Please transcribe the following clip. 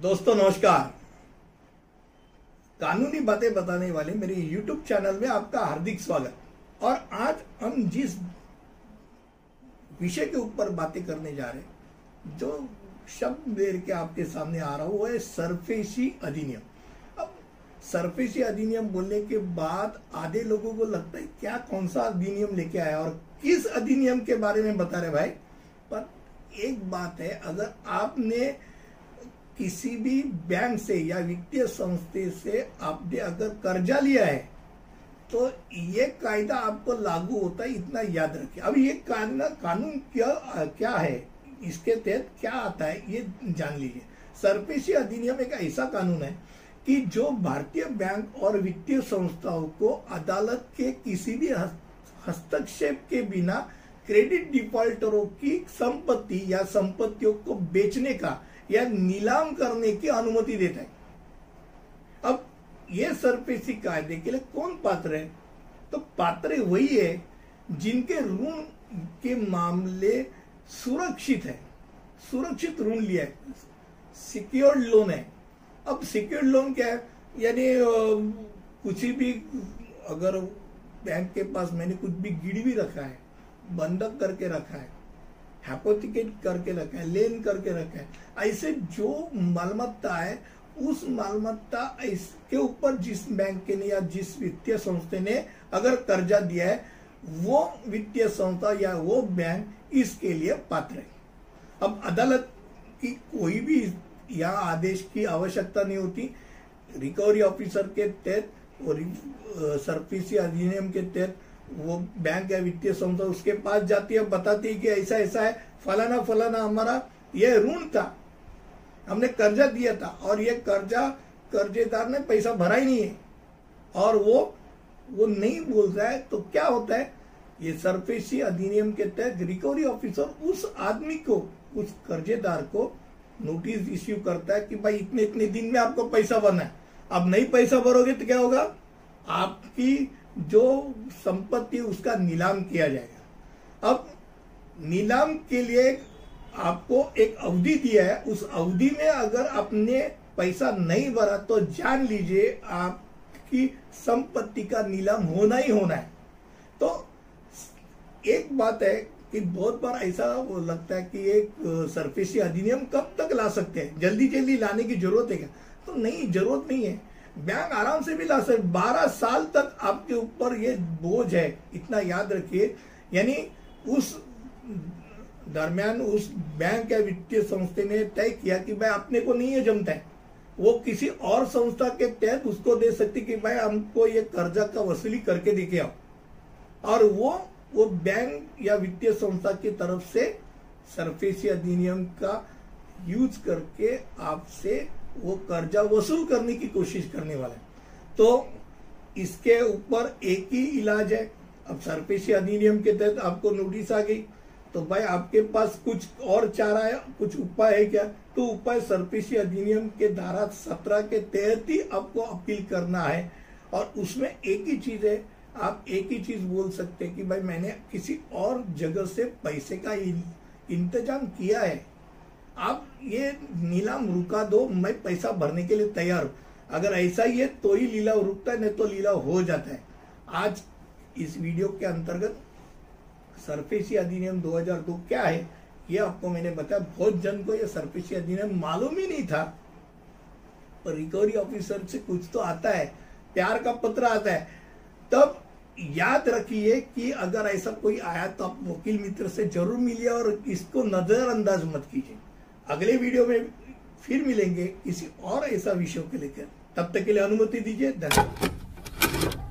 दोस्तों, नमस्कार। कानूनी बातें बताने वाले मेरे YouTube चैनल में आपका हार्दिक स्वागत। और आज हम जिस विषय के ऊपर बातें करने जा रहे जो शब्द लेर के आपके सामने आ रहा हो, वो है सरफेसी अधिनियम। अब सरफेसी अधिनियम बोलने के बाद आधे लोगों को लगता है, क्या कौन सा अधिनियम लेके आया और किस अधिनियम के बारे में बता रहे भाई? पर एक बात है, अगर आपने किसी भी बैंक से या वित्तीय संस्थे से आपने अगर कर्जा लिया है तो ये कायदा आपको लागू होता है, इतना याद रखिए। अब ये कानून कानून क्या क्या है? इसके तहत क्या आता है, ये जान लीजिए। सरपेशी अधिनियम एक ऐसा कानून है कि जो भारतीय बैंक और वित्तीय संस्थाओं को अदालत के किसी भी हस्तक्षेप के बिना क्रेडिट डिफॉल्टरों की संपत्ति या संपत्तियों को बेचने का या नीलाम करने की अनुमति देता है। अब ये सरपेशी कायदे के लिए कौन पात्र है? तो पात्र वही है जिनके ऋण के मामले सुरक्षित है। सुरक्षित ऋण लिया है। सिक्योर्ड लोन है। अब सिक्योर्ड लोन क्या है? यानी कुछ भी, अगर बैंक के पास मैंने कुछ भी गिरवी रखा है, बंधक करके रखा है हैपोथिकेट करके रखा है लेन करके रखा। है ऐसे जो मालमत्ता है, उस मालमत्ता इसके ऊपर जिस बैंक के ने या जिस वित्तीय संस्था ने अगर कर्जा दिया है, वो वित्तीय संस्था या वो बैंक इसके लिए पात्र है। अब अदालत की कोई भी यहाँ आदेश की आवश्यकता नहीं होती। रिकवरी ऑफिसर के तहत और सरफेसी अधिनियम के तहत वो बैंक या वित्तीय संस्था उसके पास जाती है, बताती है कि ऐसा ऐसा है, फलाना फलाना हमारा ये ऋण था। हमने कर्जा दिया था और ये कर्जा, कर्जेदार ने पैसा भरा ही नहीं है। और वो वो नहीं बोल रहा है तो क्या होता है? ये सरफेसी अधिनियम के तहत रिकवरी ऑफिसर उस आदमी को, उस कर्जेदार को नोटिस इश्यू करता है कि भाई इतने इतने दिन में आपको पैसा भरना है। अब नहीं पैसा भरोगे तो क्या होगा? आपकी जो संपत्ति उसका नीलाम किया जाएगा। अब नीलाम के लिए आपको एक अवधि दिया है। उस अवधि में अगर आपने पैसा नहीं भरा तो जान लीजिए आपकी संपत्ति का नीलाम होना ही होना है। तो एक बात है कि बहुत बार ऐसा लगता है कि एक सरफेसी अधिनियम कब तक ला सकते हैं? जल्दी जल्दी लाने की ज़रूरत है क्या? तो नहीं, ज़रूरत नहीं है। बैंक आराम से भी ला सकते बारह साल तक आपके ऊपर ये बोझ है, इतना याद रखिए। यानी उस दरमियान उस बैंक या वित्तीय संस्था ने तय किया कि भाई अपने को नहीं है जमता है। वो किसी और संस्था के तहत उसको दे सकती कि भाई हमको ये कर्जा का वसूली करके देखे आओ। और वो वो बैंक या वित्तीय संस्था की तरफ़ से सरफेसी अधिनियम का यूज़ करके आपसे वो कर्जा वसूल करने की कोशिश करने वाले तो इसके ऊपर एक ही इलाज है। अब सरपेशी अधिनियम के तहत आपको नोटिस आ गई। तो भाई, आपके पास कुछ और चारा है, कुछ उपाय है क्या? तो उपाय सरपेशी अधिनियम के धारा सत्रह के तहत ही आपको अपील करना है। और उसमें एक ही चीज़ है, आप एक ही चीज़ बोल सकते हैं कि भाई, मैंने किसी और जगह से पैसे का इंतज़ाम किया है। आप ये नीलाम रुका दो, मैं पैसा भरने के लिए तैयार हूँ। अगर ऐसा ही है तो ही लीला रुकता है, नहीं तो लीला हो जाता है। आज इस वीडियो के अंतर्गत सरफेसी अधिनियम 2002 क्या है, ये आपको मैंने बताया। बहुत जन को ये सरफेसी अधिनियम मालूम ही नहीं था। पर रिकवरी ऑफिसर से कुछ तो आता है, प्यार का पत्र आता है। तब याद रखिए कि अगर ऐसा कोई आया तो आप वकील मित्र से ज़रूर मिलिए और इसको नजरअंदाज मत कीजिए। अगले वीडियो में फिर मिलेंगे किसी और ऐसा विषय को लेकर। तब तक के लिए अनुमति दीजिए, धन्यवाद।